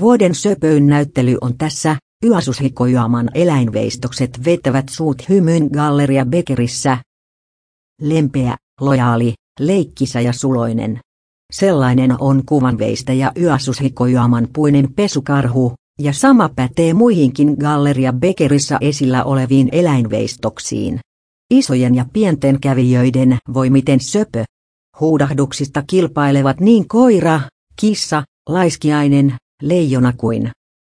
Vuoden söpöyn näyttely on tässä, Yasushikojaman eläinveistokset vetävät suut hymyn Galleria Bekerissä. Lempeä, lojaali, leikkisä ja suloinen. Sellainen on kuvanveistäjä Yasushikojaman puinen pesukarhu, ja sama pätee muihinkin Galleria Bekerissä esillä oleviin eläinveistoksiin. Isojen ja pienten kävijöiden voi miten söpö. Huudahduksista kilpailevat niin koira, kissa, laiskiainen, leijona kuin